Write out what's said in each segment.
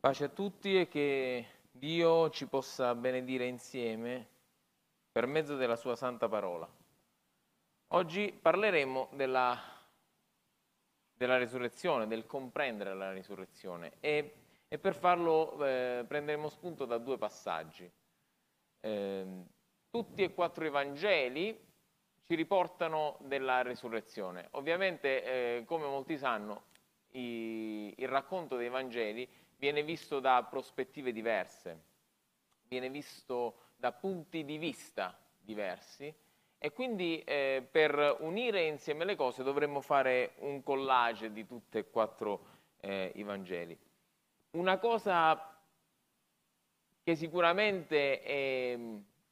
Pace a tutti e che Dio ci possa benedire insieme per mezzo della sua santa parola. Oggi parleremo della, della risurrezione, del comprendere la risurrezione e, e per farlo eh, prenderemo spunto da due passaggi. Eh, tutti e quattro i Vangeli ci riportano della risurrezione. Ovviamente, eh, come molti sanno, i, il racconto dei Vangeli viene visto da prospettive diverse, viene visto da punti di vista diversi e quindi eh, per unire insieme le cose dovremmo fare un collage di tutti e quattro eh, i Vangeli. Una cosa che sicuramente è,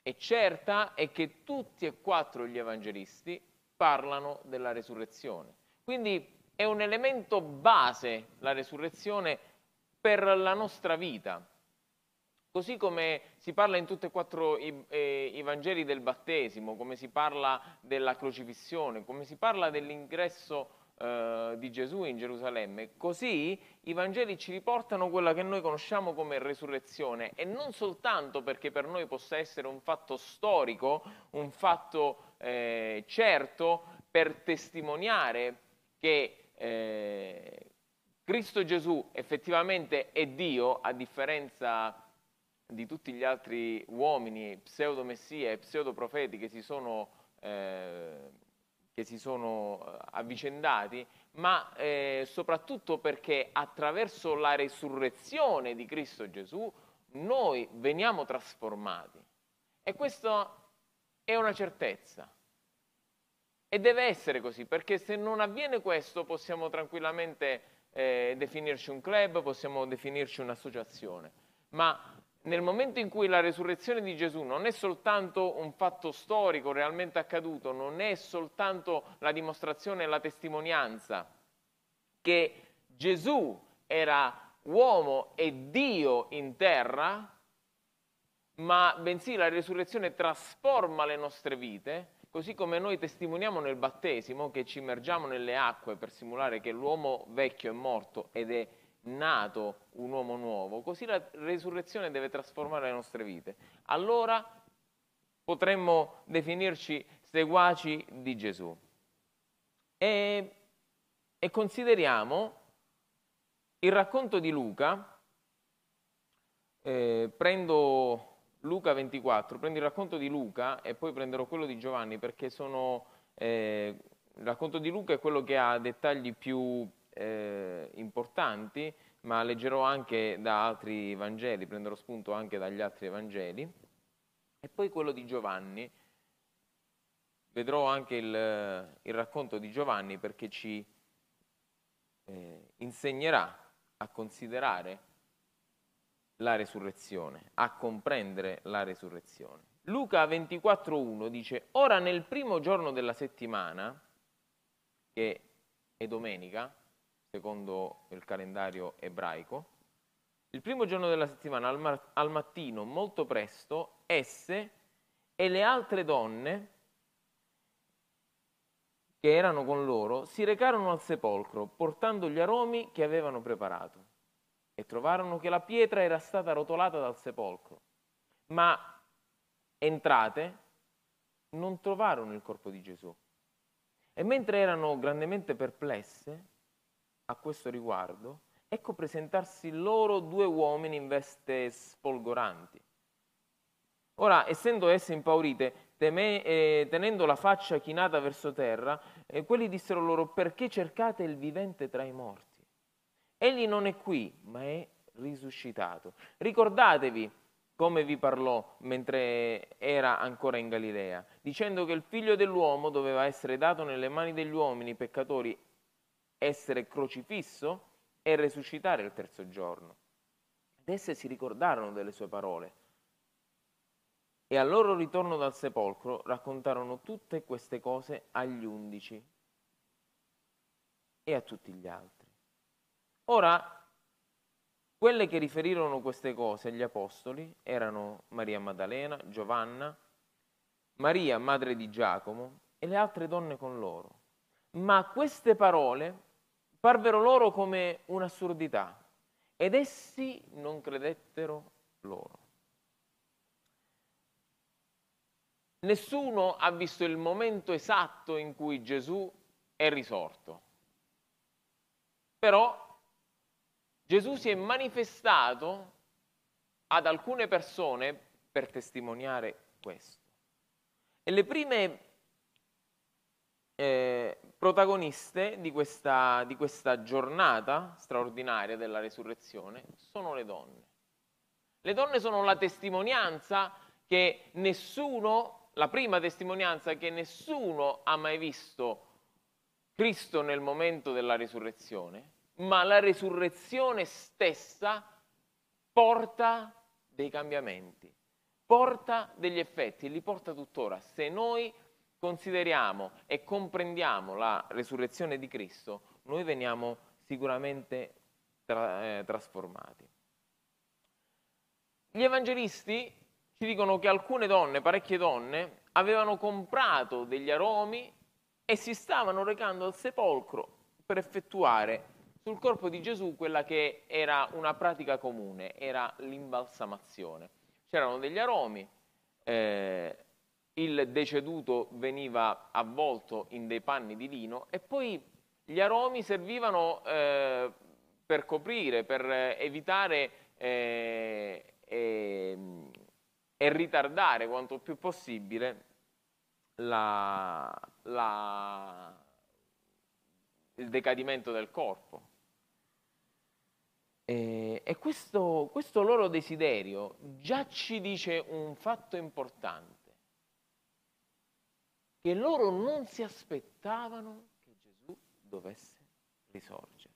è certa è che tutti e quattro gli evangelisti parlano della resurrezione. Quindi è un elemento base la resurrezione per la nostra vita. Così come si parla in tutti e quattro i, eh, i, Vangeli del battesimo, come si parla della crocifissione, come si parla dell'ingresso eh, di Gesù in Gerusalemme, così i Vangeli ci riportano quella che noi conosciamo come resurrezione e non soltanto perché per noi possa essere un fatto storico, un fatto eh, certo per testimoniare che eh, Cristo Gesù effettivamente è Dio, a differenza di tutti gli altri uomini, pseudo-messie e pseudo-profeti che si sono, eh, che si sono eh, avvicendati, ma eh, soprattutto perché attraverso la resurrezione di Cristo Gesù noi veniamo trasformati. E questa è una certezza. E deve essere così, perché se non avviene questo possiamo tranquillamente eh, definirci un club, possiamo definirci un'associazione, ma nel momento in cui la resurrezione di Gesù non è soltanto un fatto storico realmente accaduto, non è soltanto la dimostrazione e la testimonianza che Gesù era uomo e Dio in terra, ma bensì la resurrezione trasforma le nostre vite, Così come noi testimoniamo nel battesimo che ci immergiamo nelle acque per simulare che l'uomo vecchio è morto ed è nato un uomo nuovo, così la resurrezione deve trasformare le nostre vite. Allora potremmo definirci seguaci di Gesù. E, e consideriamo il racconto di Luca, eh, prendo Luca 24, prendo il racconto di Luca e poi prenderò quello di Giovanni perché sono, eh, il racconto di Luca è quello che ha dettagli più eh, importanti, ma leggerò anche da altri Vangeli, prenderò spunto anche dagli altri Vangeli, e poi quello di Giovanni. Vedrò anche il, il racconto di Giovanni perché ci eh, insegnerà a considerare la resurrezione, a comprendere la resurrezione. Luca 24.1 dice, ora nel primo giorno della settimana, che è domenica, secondo il calendario ebraico, il primo giorno della settimana, al, ma- al mattino, molto presto, esse e le altre donne che erano con loro si recarono al sepolcro portando gli aromi che avevano preparato e trovarono che la pietra era stata rotolata dal sepolcro. Ma entrate non trovarono il corpo di Gesù. E mentre erano grandemente perplesse a questo riguardo, ecco presentarsi loro due uomini in veste sfolgoranti. Ora, essendo esse impaurite, teme, eh, tenendo la faccia chinata verso terra, eh, quelli dissero loro, perché cercate il vivente tra i morti? Egli non è qui, ma è risuscitato. Ricordatevi come vi parlò mentre era ancora in Galilea, dicendo che il figlio dell'uomo doveva essere dato nelle mani degli uomini peccatori, essere crocifisso e risuscitare il terzo giorno. Ed esse si ricordarono delle sue parole. E al loro ritorno dal sepolcro raccontarono tutte queste cose agli undici e a tutti gli altri. Ora, quelle che riferirono queste cose agli apostoli erano Maria Maddalena, Giovanna, Maria, madre di Giacomo, e le altre donne con loro. Ma queste parole parvero loro come un'assurdità ed essi non credettero loro. Nessuno ha visto il momento esatto in cui Gesù è risorto. Però Gesù si è manifestato ad alcune persone per testimoniare questo. E le prime eh, protagoniste di questa, di questa giornata straordinaria della resurrezione sono le donne. Le donne sono la testimonianza che nessuno, la prima testimonianza che nessuno ha mai visto Cristo nel momento della risurrezione, ma la risurrezione stessa porta dei cambiamenti, porta degli effetti li porta tuttora. Se noi consideriamo e comprendiamo la risurrezione di Cristo, noi veniamo sicuramente tra, eh, trasformati. Gli evangelisti ci dicono che alcune donne, parecchie donne, avevano comprato degli aromi e si stavano recando al sepolcro per effettuare sul corpo di Gesù quella che era una pratica comune, era l'imbalsamazione. C'erano degli aromi, eh, il deceduto veniva avvolto in dei panni di lino e poi gli aromi servivano eh, per coprire, per evitare eh, e, ritardare quanto più possibile la, la, il decadimento del corpo. E, e questo, questo loro desiderio già ci dice un fatto importante che loro non si aspettavano che Gesù dovesse risorgere.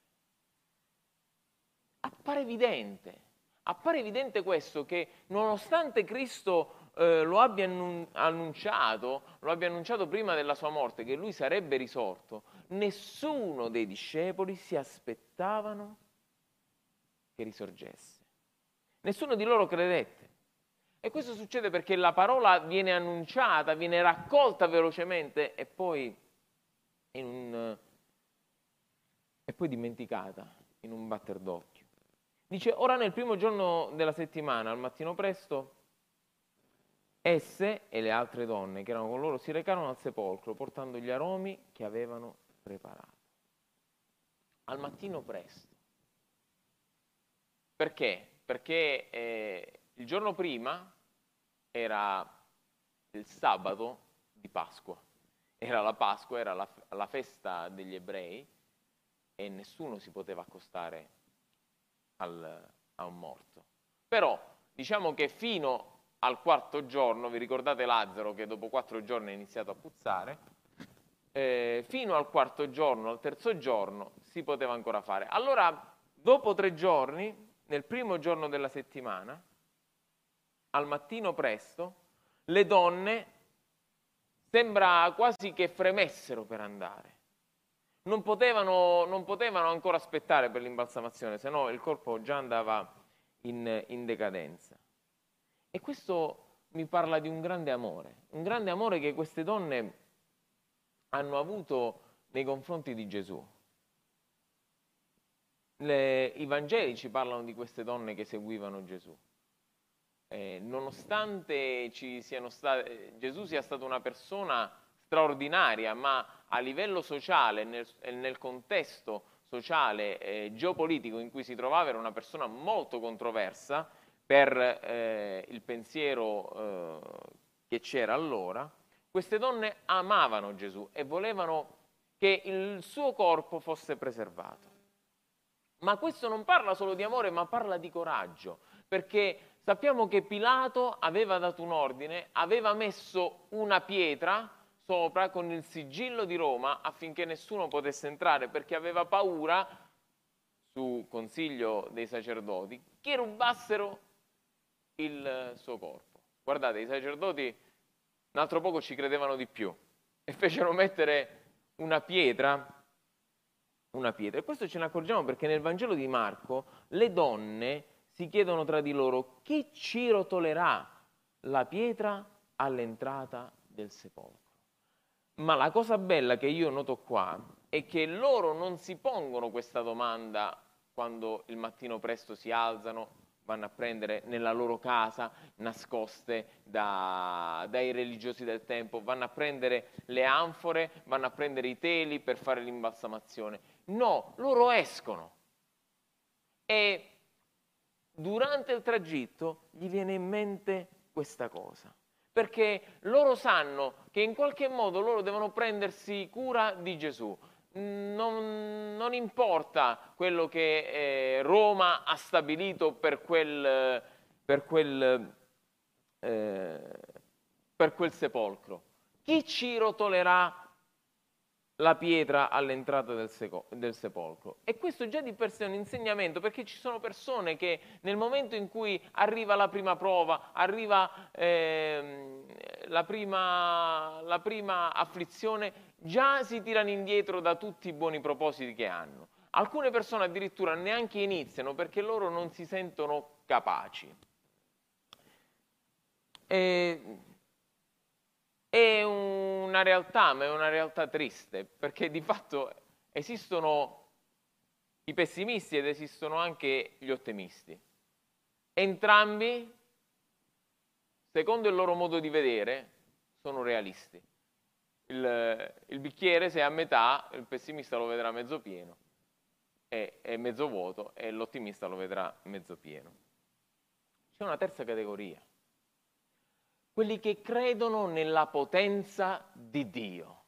Appare evidente, appare evidente questo, che nonostante Cristo eh, lo abbia annunciato, lo abbia annunciato prima della sua morte, che lui sarebbe risorto, nessuno dei discepoli si aspettavano che risorgesse. Nessuno di loro credette. E questo succede perché la parola viene annunciata, viene raccolta velocemente e poi, un, e poi dimenticata in un batter d'occhio. Dice, ora nel primo giorno della settimana, al mattino presto, esse e le altre donne che erano con loro si recarono al sepolcro portando gli aromi che avevano preparato. Al mattino presto. Perché? Perché eh, il giorno prima era il sabato di Pasqua. Era la Pasqua, era la, la festa degli ebrei e nessuno si poteva accostare al, a un morto. Però diciamo che fino al quarto giorno, vi ricordate Lazzaro che dopo quattro giorni ha iniziato a puzzare, eh, fino al quarto giorno, al terzo giorno si poteva ancora fare. Allora, dopo tre giorni, nel primo giorno della settimana, al mattino presto, le donne sembra quasi che fremessero per andare. Non potevano, non potevano ancora aspettare per l'imbalsamazione, se no il corpo già andava in, in decadenza. E questo mi parla di un grande amore, un grande amore che queste donne hanno avuto nei confronti di Gesù. Le, I Vangeli ci parlano di queste donne che seguivano Gesù eh, nonostante state, Gesù sia stato una persona straordinaria, ma a livello sociale, nel, nel contesto sociale e eh, geopolitico in cui si trovava, era una persona molto controversa per eh, il pensiero eh, che c'era allora, queste donne amavano Gesù e volevano che il suo corpo fosse preservato. Ma questo non parla solo di amore, ma parla di coraggio, perché Sappiamo che Pilato aveva dato un ordine, aveva messo una pietra sopra con il sigillo di Roma affinché nessuno potesse entrare perché aveva paura, su consiglio dei sacerdoti, che rubassero il suo corpo. Guardate, i sacerdoti un altro poco ci credevano di più e fecero mettere una pietra, una pietra. E questo ce ne accorgiamo perché nel Vangelo di Marco le donne si chiedono tra di loro chi ci rotolerà la pietra all'entrata del sepolcro. Ma la cosa bella che io noto qua è che loro non si pongono questa domanda quando il mattino presto si alzano, vanno a prendere nella loro casa, nascoste da, dai religiosi del tempo, vanno a prendere le anfore, vanno a prendere i teli per fare l'imbalsamazione. No, loro escono. E durante il tragitto gli viene in mente questa cosa. Perché loro sanno che in qualche modo loro devono prendersi cura di Gesù non, non importa quello che eh, Roma ha stabilito per quel, per quel, eh, per quel sepolcro. Chi ci rotolerà la pietra all'entrata del, del, sepolcro. E questo già di per sé è un insegnamento, perché ci sono persone che nel momento in cui arriva la prima prova, arriva eh, la, prima, la prima afflizione, già si tirano indietro da tutti i buoni propositi che hanno. Alcune persone addirittura neanche iniziano perché loro non si sentono capaci. E è una realtà, ma è una realtà triste, perché di fatto esistono i pessimisti ed esistono anche gli ottimisti. Entrambi, secondo il loro modo di vedere, sono realisti. Il, il bicchiere, se è a metà, il pessimista lo vedrà mezzo pieno, è, è mezzo vuoto, e l'ottimista lo vedrà mezzo pieno. C'è una terza categoria quelli che credono nella potenza di Dio.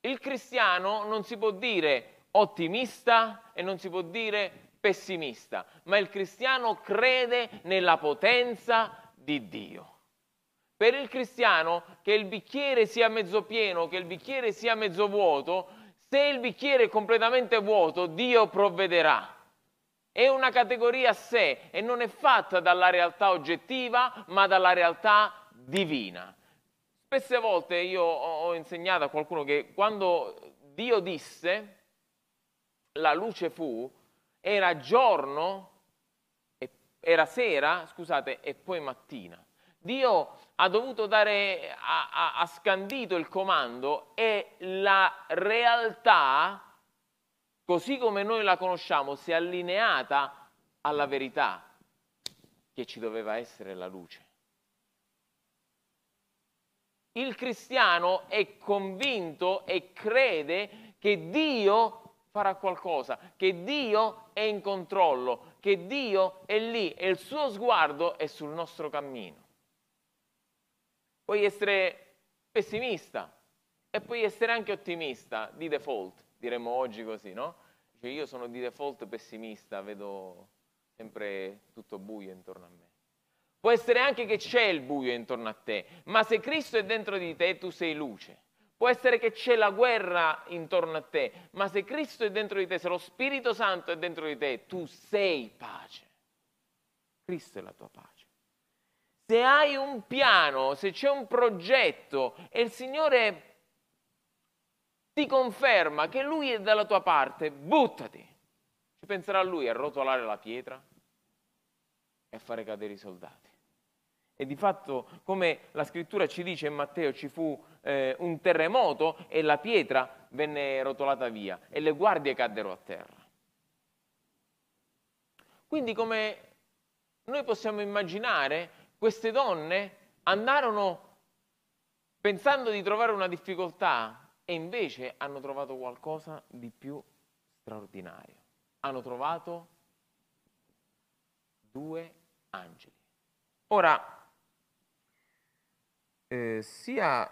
Il cristiano non si può dire ottimista e non si può dire pessimista, ma il cristiano crede nella potenza di Dio. Per il cristiano, che il bicchiere sia mezzo pieno, che il bicchiere sia mezzo vuoto, se il bicchiere è completamente vuoto, Dio provvederà è una categoria a sé e non è fatta dalla realtà oggettiva, ma dalla realtà divina. Spesse volte io ho insegnato a qualcuno che quando Dio disse la luce fu, era giorno, era sera, scusate, e poi mattina. Dio ha dovuto dare, ha, ha, scandito il comando e la realtà così come noi la conosciamo, si è allineata alla verità che ci doveva essere la luce. Il cristiano è convinto e crede che Dio farà qualcosa, che Dio è in controllo, che Dio è lì e il suo sguardo è sul nostro cammino. Puoi essere pessimista e puoi essere anche ottimista di default diremmo oggi così, no? Cioè io sono di default pessimista, vedo sempre tutto buio intorno a me. Può essere anche che c'è il buio intorno a te, ma se Cristo è dentro di te, tu sei luce. Può essere che c'è la guerra intorno a te, ma se Cristo è dentro di te, se lo Spirito Santo è dentro di te, tu sei pace. Cristo è la tua pace. Se hai un piano, se c'è un progetto e il Signore ti conferma che lui è dalla tua parte, buttati. Ci penserà lui a rotolare la pietra e a fare cadere i soldati. E di fatto, come la scrittura ci dice in Matteo, ci fu eh, un terremoto e la pietra venne rotolata via e le guardie caddero a terra. Quindi come noi possiamo immaginare, queste donne andarono pensando di trovare una difficoltà e invece hanno trovato qualcosa di più straordinario. Hanno trovato due angeli. Ora, eh, sia,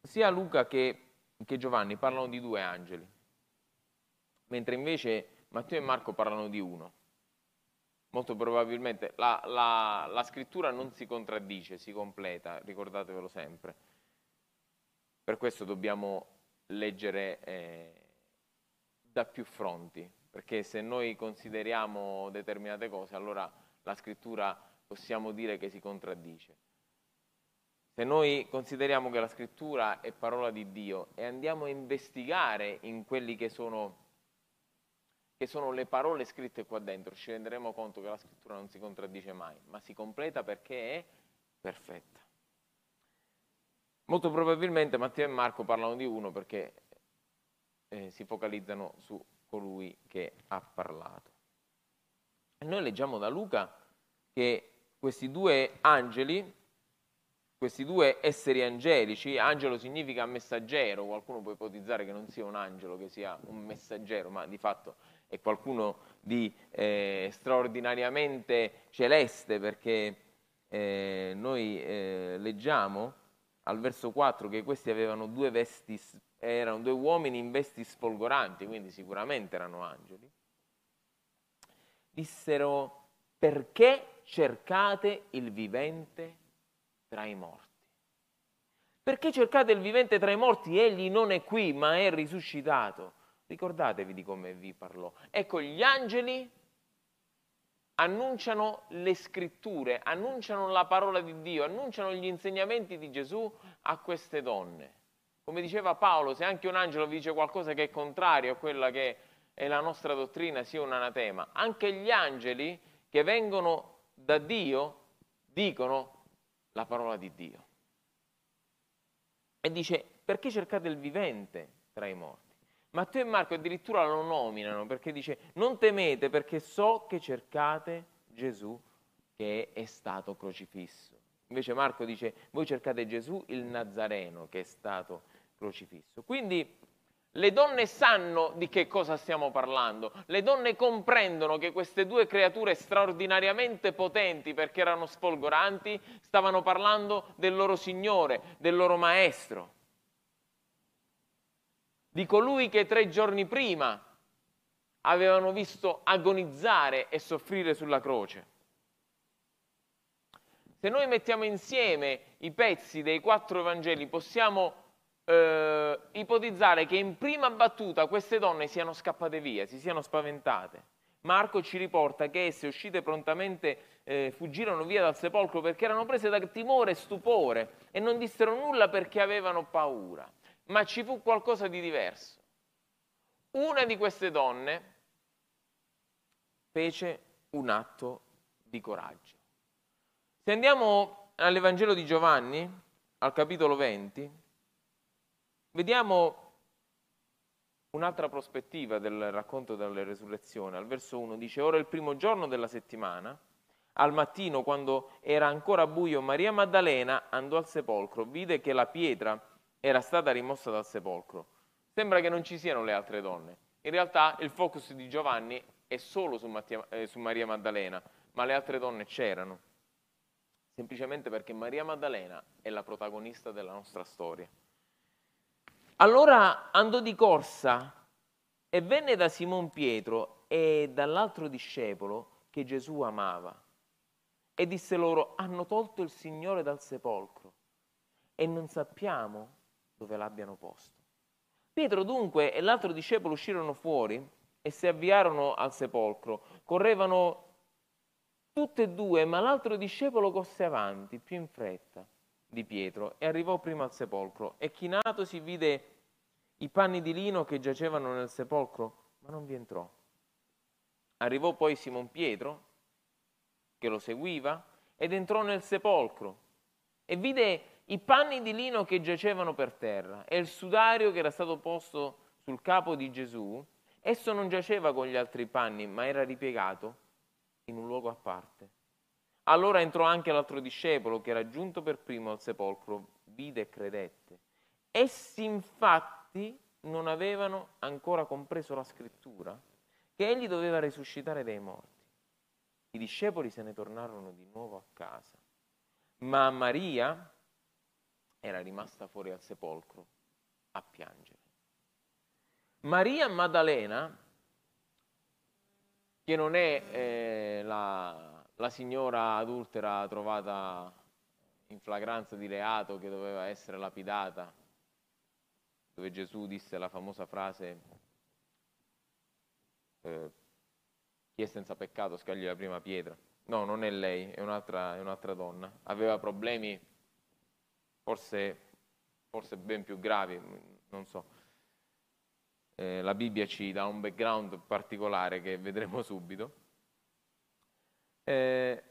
sia, Luca che, che Giovanni parlano di due angeli, mentre invece Matteo e Marco parlano di uno. Molto probabilmente la, la, la, scrittura non si contraddice, si completa, ricordatevelo sempre. Per questo dobbiamo leggere eh, da più fronti, perché se noi consideriamo determinate cose, allora la scrittura possiamo dire che si contraddice. Se noi consideriamo che la scrittura è parola di Dio e andiamo a investigare in quelli che sono, che sono le parole scritte qua dentro, ci renderemo conto che la scrittura non si contraddice mai, ma si completa perché è perfetta. Molto probabilmente Matteo e Marco parlano di uno perché eh, si focalizzano su colui che ha parlato. E noi leggiamo da Luca che questi due angeli, questi due esseri angelici, angelo significa messaggero, qualcuno può ipotizzare che non sia un angelo, che sia un messaggero, ma di fatto è qualcuno di eh, straordinariamente celeste perché eh, noi eh, leggiamo al verso 4 che questi avevano due vesti, erano due uomini in vesti sfolgoranti, quindi sicuramente erano angeli, dissero perché cercate il vivente tra i morti? Perché cercate il vivente tra i morti? Egli non è qui, ma è risuscitato. Ricordatevi di come vi parlò. Ecco, gli angeli annunciano le scritture, annunciano la parola di Dio, annunciano gli insegnamenti di Gesù a queste donne. Come diceva Paolo, se anche un angelo vi dice qualcosa che è contrario a quella che è la nostra dottrina, sia un anatema. Anche gli angeli che vengono da Dio dicono la parola di Dio. E dice, perché cercate il vivente tra i morti? Matteo e Marco addirittura lo nominano perché dice non temete perché so che cercate Gesù che è stato crocifisso. Invece Marco dice voi cercate Gesù il Nazareno che è stato crocifisso. Quindi le donne sanno di che cosa stiamo parlando, le donne comprendono che queste due creature straordinariamente potenti perché erano sfolgoranti stavano parlando del loro Signore, del loro Maestro di colui che tre giorni prima avevano visto agonizzare e soffrire sulla croce. Se noi mettiamo insieme i pezzi dei quattro Evangeli possiamo eh, ipotizzare che in prima battuta queste donne siano scappate via, si siano spaventate. Marco ci riporta che esse uscite prontamente eh, fuggirono via dal sepolcro perché erano prese da timore e stupore e non dissero nulla perché avevano paura ma ci fu qualcosa di diverso. Una di queste donne fece un atto di coraggio. Se andiamo all'Evangelo di Giovanni, al capitolo 20, vediamo un'altra prospettiva del racconto della resurrezione. Al verso 1 dice, ora il primo giorno della settimana, al mattino quando era ancora buio, Maria Maddalena andò al sepolcro, vide che la pietra era stata rimossa dal sepolcro. Sembra che non ci siano le altre donne. In realtà il focus di Giovanni è solo su, Mattia, eh, su Maria Maddalena, ma le altre donne c'erano. Semplicemente perché Maria Maddalena è la protagonista della nostra storia. Allora andò di corsa e venne da Simon Pietro e dall'altro discepolo che Gesù amava. E disse loro, hanno tolto il Signore dal sepolcro e non sappiamo dove l'abbiano posto. Pietro dunque e l'altro discepolo uscirono fuori e si avviarono al sepolcro. Correvano tutte e due, ma l'altro discepolo corse avanti, più in fretta di Pietro, e arrivò prima al sepolcro. E chinato si vide i panni di lino che giacevano nel sepolcro, ma non vi entrò. Arrivò poi Simon Pietro, che lo seguiva, ed entrò nel sepolcro e vide i panni di lino che giacevano per terra e il sudario che era stato posto sul capo di Gesù, esso non giaceva con gli altri panni, ma era ripiegato in un luogo a parte. Allora entrò anche l'altro discepolo che era giunto per primo al sepolcro, vide e credette. Essi infatti non avevano ancora compreso la scrittura, che egli doveva risuscitare dai morti. I discepoli se ne tornarono di nuovo a casa. Ma Maria, era rimasta fuori al sepolcro a piangere. Maria Maddalena, che non è eh, la, la signora adultera trovata in flagranza di reato che doveva essere lapidata, dove Gesù disse la famosa frase eh, chi è senza peccato scagli la prima pietra. No, non è lei, è un'altra, è un'altra donna. Aveva problemi forse, forse ben più gravi, non so. Eh, la Bibbia ci dà un background particolare che vedremo subito. Eh,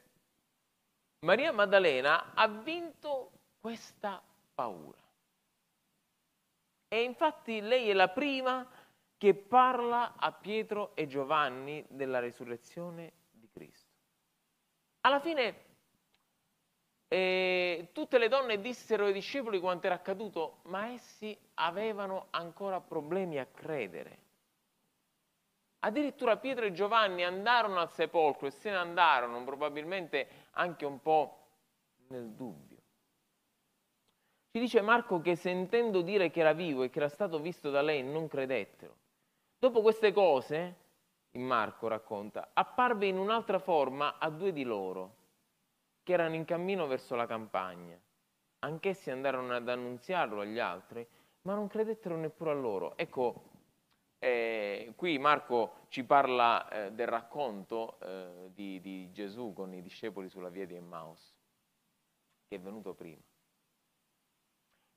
Maria Maddalena ha vinto questa paura. E infatti lei è la prima che parla a Pietro e Giovanni della risurrezione di Cristo. Alla fine e tutte le donne dissero ai discepoli quanto era accaduto, ma essi avevano ancora problemi a credere. Addirittura Pietro e Giovanni andarono al sepolcro e se ne andarono probabilmente anche un po' nel dubbio. Ci dice Marco che sentendo dire che era vivo e che era stato visto da lei non credettero. Dopo queste cose, in Marco racconta, apparve in un'altra forma a due di loro che erano in cammino verso la campagna. Anch'essi andarono ad annunziarlo agli altri, ma non credettero neppure a loro. Ecco, eh, qui Marco ci parla eh, del racconto eh, di, di, Gesù con i discepoli sulla via di Emmaus, che è venuto prima.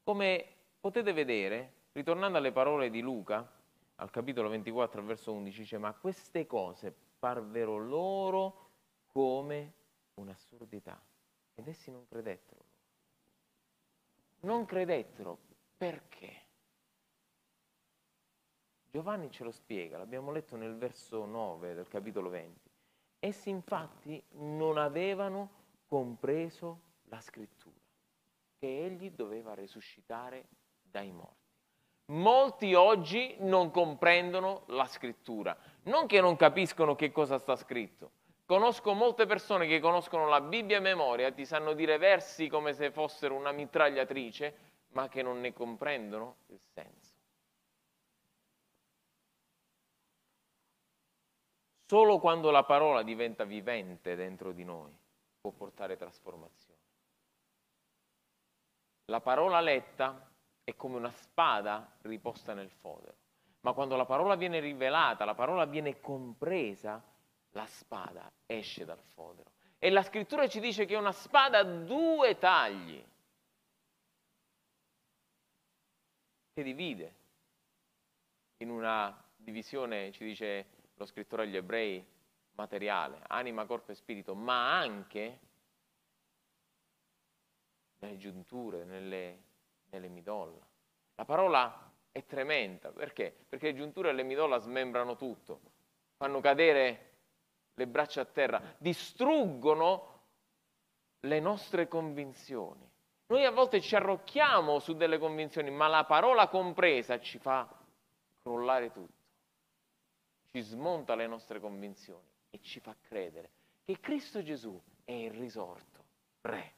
Come potete vedere, ritornando alle parole di Luca, al capitolo 24, al verso 11, dice, ma queste cose parvero loro come un'assurdità. Ed essi non credettero. Non credettero perché? Giovanni ce lo spiega, l'abbiamo letto nel verso 9 del capitolo 20. Essi infatti non avevano compreso la scrittura, che egli doveva risuscitare dai morti. Molti oggi non comprendono la scrittura, non che non capiscono che cosa sta scritto, Conosco molte persone che conoscono la Bibbia a memoria, ti sanno dire versi come se fossero una mitragliatrice, ma che non ne comprendono il senso. Solo quando la parola diventa vivente dentro di noi può portare trasformazione. La parola letta è come una spada riposta nel fodero, ma quando la parola viene rivelata, la parola viene compresa, la spada esce dal fodero. E la scrittura ci dice che una spada ha due tagli, che divide. In una divisione, ci dice lo scrittore agli ebrei, materiale, anima, corpo e spirito, ma anche nelle giunture, nelle, nelle midolla. La parola è tremenda, perché? Perché le giunture e le midolla smembrano tutto, fanno cadere le braccia a terra, distruggono le nostre convinzioni. Noi a volte ci arrocchiamo su delle convinzioni, ma la parola compresa ci fa crollare tutto, ci smonta le nostre convinzioni e ci fa credere che Cristo Gesù è il risorto, Re.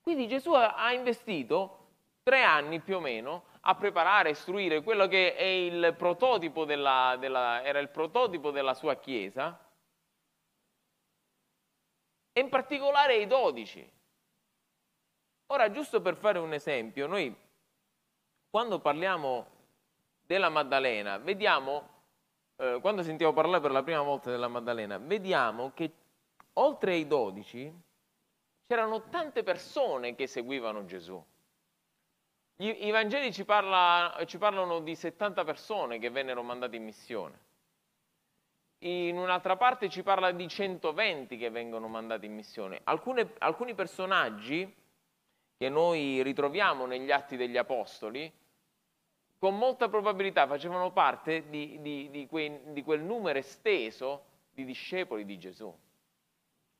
Quindi Gesù ha investito tre anni più o meno a preparare, a istruire quello che è il prototipo della, della, era il prototipo della sua chiesa, e in particolare i dodici. Ora, giusto per fare un esempio, noi quando parliamo della Maddalena, vediamo, eh, quando sentiamo parlare per la prima volta della Maddalena, vediamo che oltre ai dodici c'erano tante persone che seguivano Gesù. I, Vangeli ci, parla, ci parlano di 70 persone che vennero mandate in missione. In un'altra parte ci parla di 120 che vengono mandati in missione. Alcune, alcuni personaggi che noi ritroviamo negli atti degli Apostoli, con molta probabilità facevano parte di, di, di, quei, di quel numero esteso di discepoli di Gesù.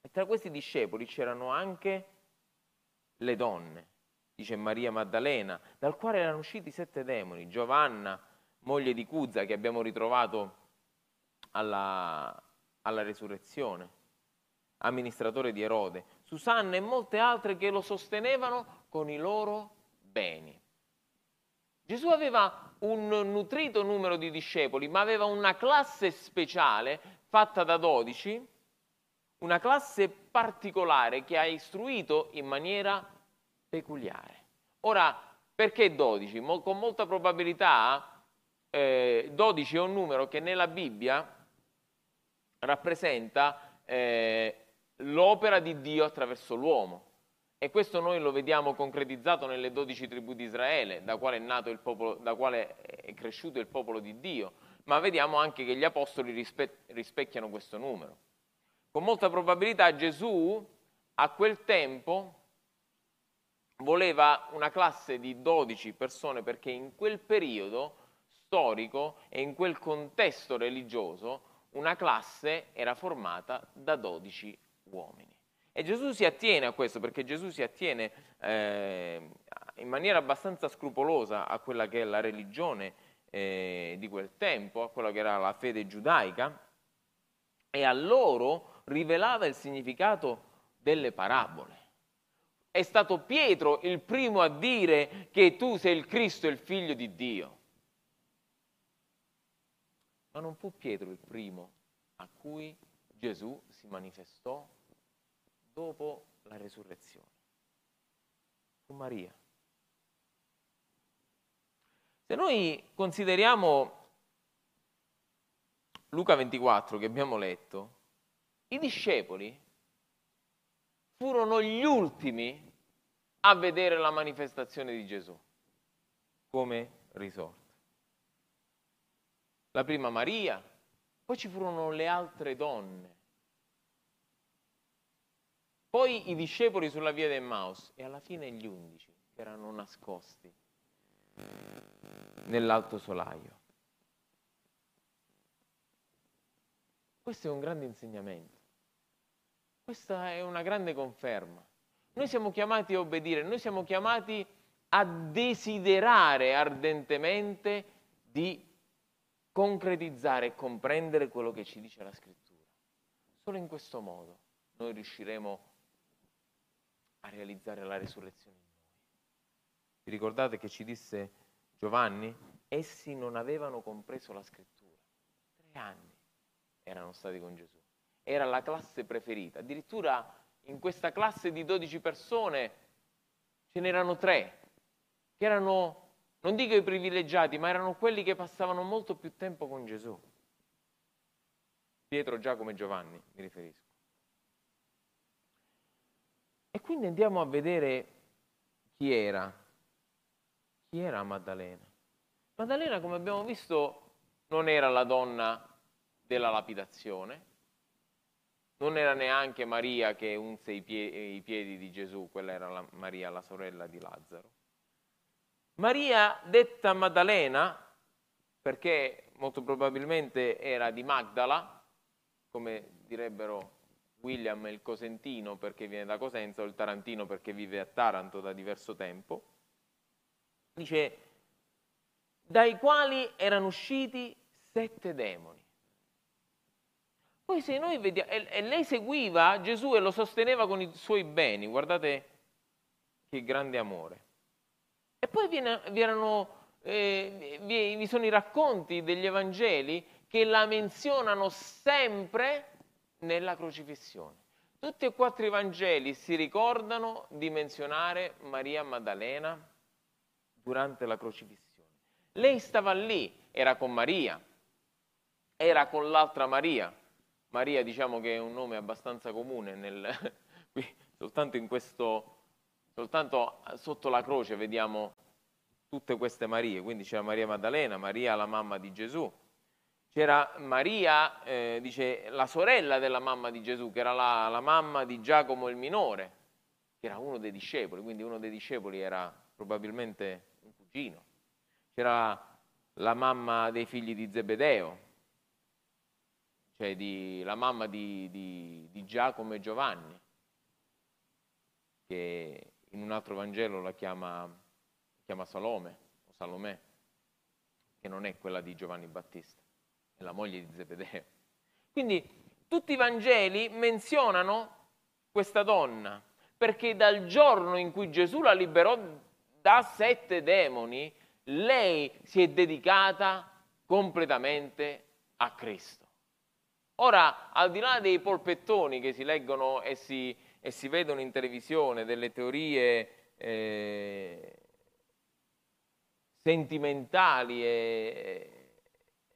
E tra questi discepoli c'erano anche le donne dice Maria Maddalena, dal quale erano usciti sette demoni, Giovanna, moglie di Cuzza, che abbiamo ritrovato alla, alla resurrezione, amministratore di Erode, Susanna e molte altre che lo sostenevano con i loro beni. Gesù aveva un nutrito numero di discepoli, ma aveva una classe speciale fatta da dodici, una classe particolare che ha istruito in maniera peculiare. Ora, perché 12? Mo- con molta probabilità eh, 12 è un numero che nella Bibbia rappresenta eh, l'opera di Dio attraverso l'uomo. E questo noi lo vediamo concretizzato nelle 12 tribù di Israele, da quale, è popolo, da quale è cresciuto il popolo di Dio, ma vediamo anche che gli apostoli rispe- rispecchiano questo numero. Con molta probabilità Gesù a quel tempo voleva una classe di 12 persone perché in quel periodo storico e in quel contesto religioso una classe era formata da 12 uomini. E Gesù si attiene a questo perché Gesù si attiene eh, in maniera abbastanza scrupolosa a quella che è la religione eh, di quel tempo, a quella che era la fede giudaica, e a loro rivelava il significato delle parabole. È stato Pietro il primo a dire che tu sei il Cristo, il figlio di Dio. Ma non fu Pietro il primo a cui Gesù si manifestò dopo la resurrezione. Fu Maria. Se noi consideriamo Luca 24 che abbiamo letto, i discepoli furono gli ultimi a vedere la manifestazione di Gesù come risorto. La prima Maria, poi ci furono le altre donne poi i discepoli sulla via del Maus e alla fine gli undici che erano nascosti nell'alto solaio. Questo è un grande insegnamento, questa è una grande conferma. Noi siamo chiamati a obbedire, noi siamo chiamati a desiderare ardentemente di concretizzare e comprendere quello che ci dice la scrittura. Solo in questo modo noi riusciremo a realizzare la risurrezione in noi. Vi ricordate che ci disse Giovanni? Essi non avevano compreso la scrittura. Tre anni erano stati con Gesù. Era la classe preferita. Addirittura in questa classe di 12 persone ce n'erano tre, che erano, non dico i privilegiati, ma erano quelli che passavano molto più tempo con Gesù. Pietro, Giacomo e Giovanni, mi riferisco. E quindi andiamo a vedere chi era. Chi era Maddalena? Maddalena, come abbiamo visto, non era la donna della lapidazione, non era neanche Maria che unse i, pie- i piedi di Gesù, quella era la Maria, la sorella di Lazzaro. Maria, detta Maddalena, perché molto probabilmente era di Magdala, come direbbero William il cosentino perché viene da Cosenza o il tarantino perché vive a Taranto da diverso tempo, dice dai quali erano usciti sette demoni. Poi se noi vediamo, e, e lei seguiva Gesù e lo sosteneva con i suoi beni, guardate che grande amore. E poi viene, vi, erano, eh, vi, vi sono i racconti degli Evangeli che la menzionano sempre nella crocifissione. Tutti e quattro i Vangeli si ricordano di menzionare Maria Maddalena durante la crocifissione. Lei stava lì, era con Maria, era con l'altra Maria. Maria diciamo che è un nome abbastanza comune, nel, qui, soltanto, questo, soltanto sotto la croce vediamo tutte queste Marie, quindi c'era Maria Maddalena, Maria la mamma di Gesù, c'era Maria, eh, dice, la sorella della mamma di Gesù, che era la, la, mamma di Giacomo il minore, che era uno dei discepoli, quindi uno dei discepoli era probabilmente un cugino. C'era la mamma dei figli di Zebedeo, cioè di, la mamma di, di, di Giacomo e Giovanni, che in un altro Vangelo la chiama, chiama Salome o Salomè, che non è quella di Giovanni Battista la moglie di Zebedeo. Quindi tutti i Vangeli menzionano questa donna, perché dal giorno in cui Gesù la liberò da sette demoni, lei si è dedicata completamente a Cristo. Ora, al di là dei polpettoni che si leggono e si, e si vedono in televisione, delle teorie eh, sentimentali e,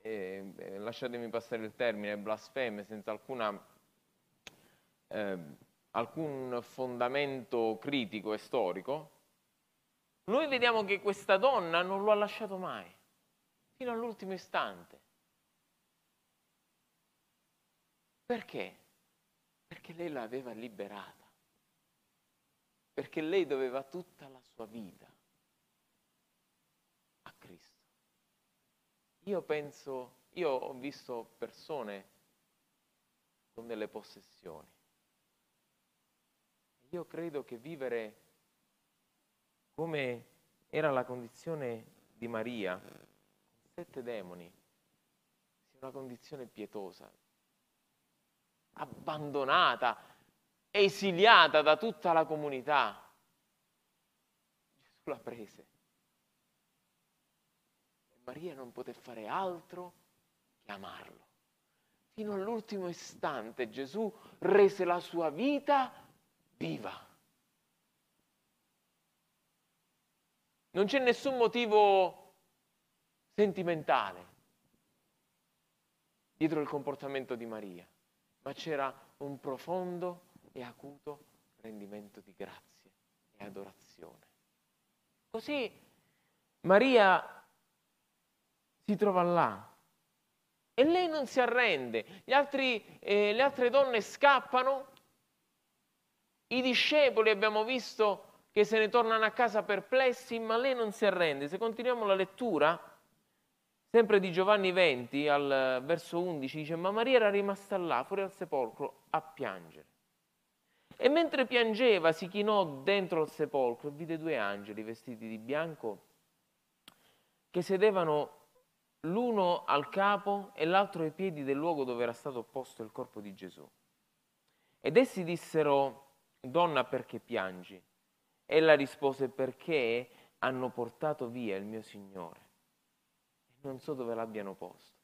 eh, lasciatemi passare il termine, blasfeme senza alcuna, eh, alcun fondamento critico e storico, noi vediamo che questa donna non lo ha lasciato mai, fino all'ultimo istante. Perché? Perché lei l'aveva liberata, perché lei doveva tutta la sua vita Io penso, io ho visto persone con delle possessioni, Io credo che vivere come era la condizione di Maria, con sette demoni, sia una condizione pietosa, abbandonata, esiliata da tutta la comunità. Gesù la prese. E Maria non poté fare altro che amarlo. Fino all'ultimo istante Gesù rese la sua vita viva. Non c'è nessun motivo sentimentale dietro il comportamento di Maria, ma c'era un profondo e acuto rendimento di grazie e adorazione. Così Maria si trova là e lei non si arrende, altri, eh, le altre donne scappano, i discepoli abbiamo visto che se ne tornano a casa perplessi, ma lei non si arrende. Se continuiamo la lettura, sempre di Giovanni 20, al verso 11, dice, ma Maria era rimasta là, fuori al sepolcro, a piangere. E mentre piangeva si chinò dentro al sepolcro e vide due angeli vestiti di bianco che sedevano l'uno al capo e l'altro ai piedi del luogo dove era stato posto il corpo di Gesù. Ed essi dissero, donna perché piangi? Ella rispose perché hanno portato via il mio Signore. Non so dove l'abbiano posto.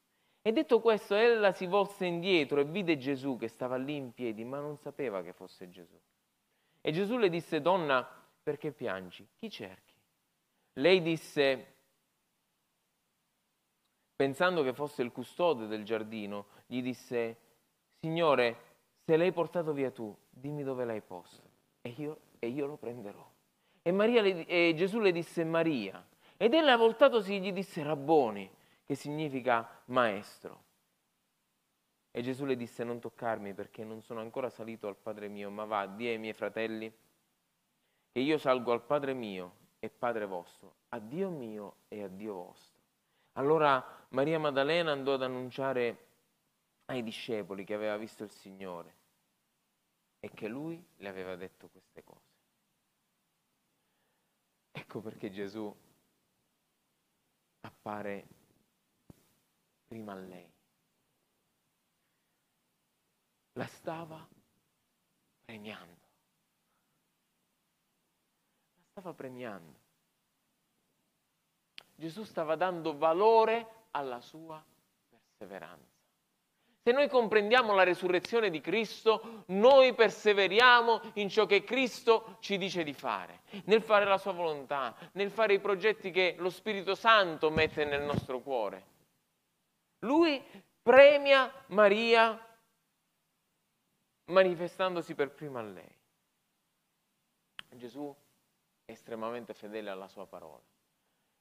E detto questo, ella si volse indietro e vide Gesù che stava lì in piedi, ma non sapeva che fosse Gesù. E Gesù le disse, donna, perché piangi? Chi cerchi? Lei disse, pensando che fosse il custode del giardino, gli disse, Signore, se l'hai portato via tu, dimmi dove l'hai posto e io, e io lo prenderò. E, le, e, Gesù le disse Maria. Ed ella voltatosi gli disse Rabboni, che significa maestro. E Gesù le disse non toccarmi perché non sono ancora salito al Padre mio, ma va, di ai miei fratelli che io salgo al Padre mio e Padre vostro, a Dio mio e a Dio vostro. Allora Maria Maddalena andò ad annunciare ai discepoli che aveva visto il Signore e che lui le aveva detto queste cose. Ecco perché Gesù appare prima a lei. La stava premiando. La stava premiando. Gesù stava dando valore alla sua perseveranza. Se noi comprendiamo la resurrezione di Cristo, noi perseveriamo in ciò che Cristo ci dice di fare, nel fare la sua volontà, nel fare i progetti che lo Spirito Santo mette nel nostro cuore. Lui premia Maria manifestandosi per prima a lei. Gesù è estremamente fedele alla sua parola.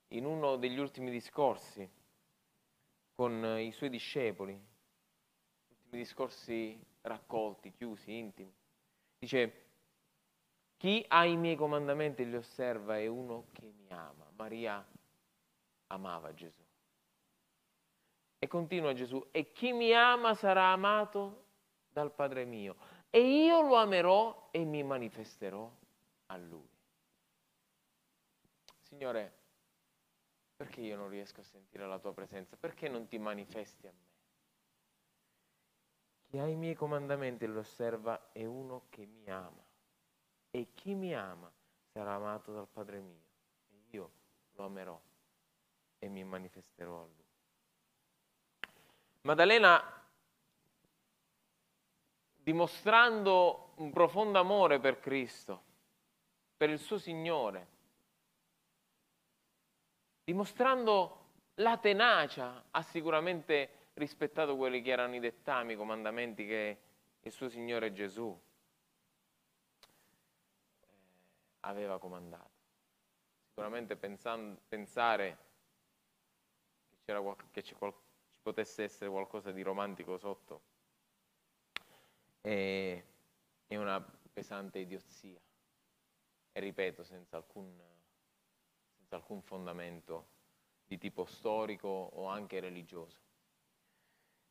In uno degli ultimi discorsi con i suoi discepoli, discorsi raccolti, chiusi, intimi. Dice, chi ha i miei comandamenti e li osserva è uno che mi ama. Maria amava Gesù. E continua Gesù, e chi mi ama sarà amato dal Padre mio, e io lo amerò e mi manifesterò a lui. Signore, perché io non riesco a sentire la tua presenza? Perché non ti manifesti a me? Chi ha i miei comandamenti e lo osserva è uno che mi ama. E chi mi ama sarà amato dal Padre mio. E io lo amerò e mi manifesterò a lui. Maddalena, dimostrando un profondo amore per Cristo, per il suo Signore, dimostrando la tenacia, ha sicuramente rispettato quelli che erano i dettami, i comandamenti che il suo Signore Gesù eh, aveva comandato. Sicuramente pensando, pensare che, che ci, potesse essere qualcosa di romantico sotto è, è una pesante idiozia e ripeto senza alcun, senza alcun fondamento di tipo storico o anche religioso.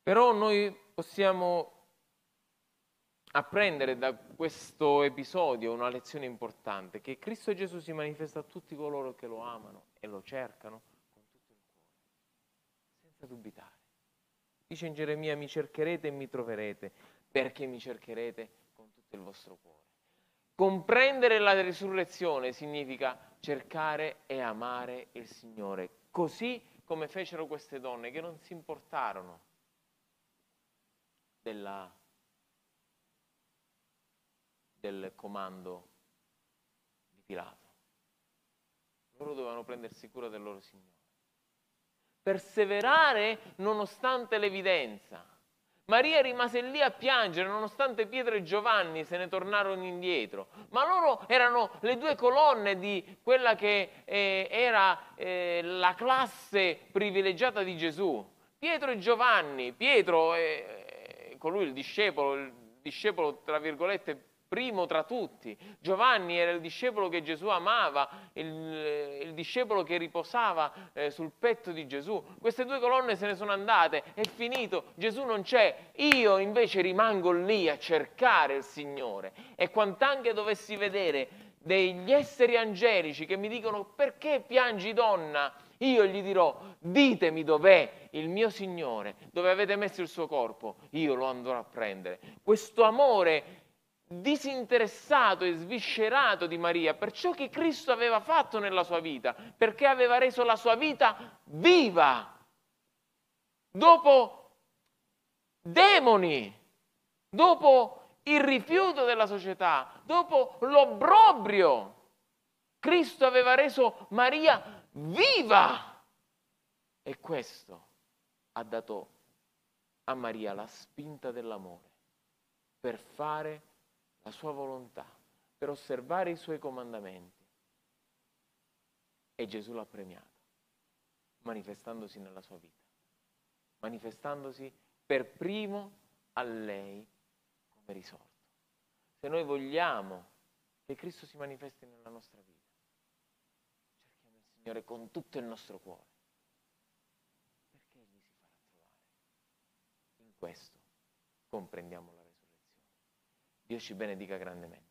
Però noi possiamo apprendere da questo episodio una lezione importante, che Cristo Gesù si manifesta a tutti coloro che lo amano e lo cercano con tutto il cuore, senza dubitare. Dice in Geremia, mi cercherete e mi troverete, perché mi cercherete con tutto il vostro cuore. Comprendere la risurrezione significa cercare e amare il Signore, così come fecero queste donne che non si importarono della del comando di Pilato. Loro dovevano prendersi cura del loro Signore. Perseverare nonostante l'evidenza. Maria rimase lì a piangere nonostante Pietro e Giovanni se ne tornarono indietro, ma loro erano le due colonne di quella che eh, era eh, la classe privilegiata di Gesù. Pietro e Giovanni, Pietro, eh, colui il discepolo, il discepolo tra virgolette primo tra tutti. Giovanni era il discepolo che Gesù amava, il, il discepolo che riposava eh, sul petto di Gesù. Queste due colonne se ne sono andate, è finito, Gesù non c'è. Io invece rimango lì a cercare il Signore. E quant'anche dovessi vedere degli esseri angelici che mi dicono perché piangi donna? Io gli dirò, ditemi dov'è il mio Signore, dove avete messo il suo corpo, io lo andrò a prendere. Questo amore disinteressato e sviscerato di Maria per ciò che Cristo aveva fatto nella sua vita, perché aveva reso la sua vita viva. Dopo demoni, dopo il rifiuto della società, dopo l'obbrobrio, Cristo aveva reso Maria viva. E questo ha dato a Maria la spinta dell'amore per fare la sua volontà, per osservare i suoi comandamenti. E Gesù l'ha premiato, manifestandosi nella sua vita, manifestandosi per primo a lei come risorto. Se noi vogliamo che Cristo si manifesti nella nostra vita, Signore con tutto il nostro cuore, perché Egli si farà trovare. In questo comprendiamo la Dio ci benedica grandemente.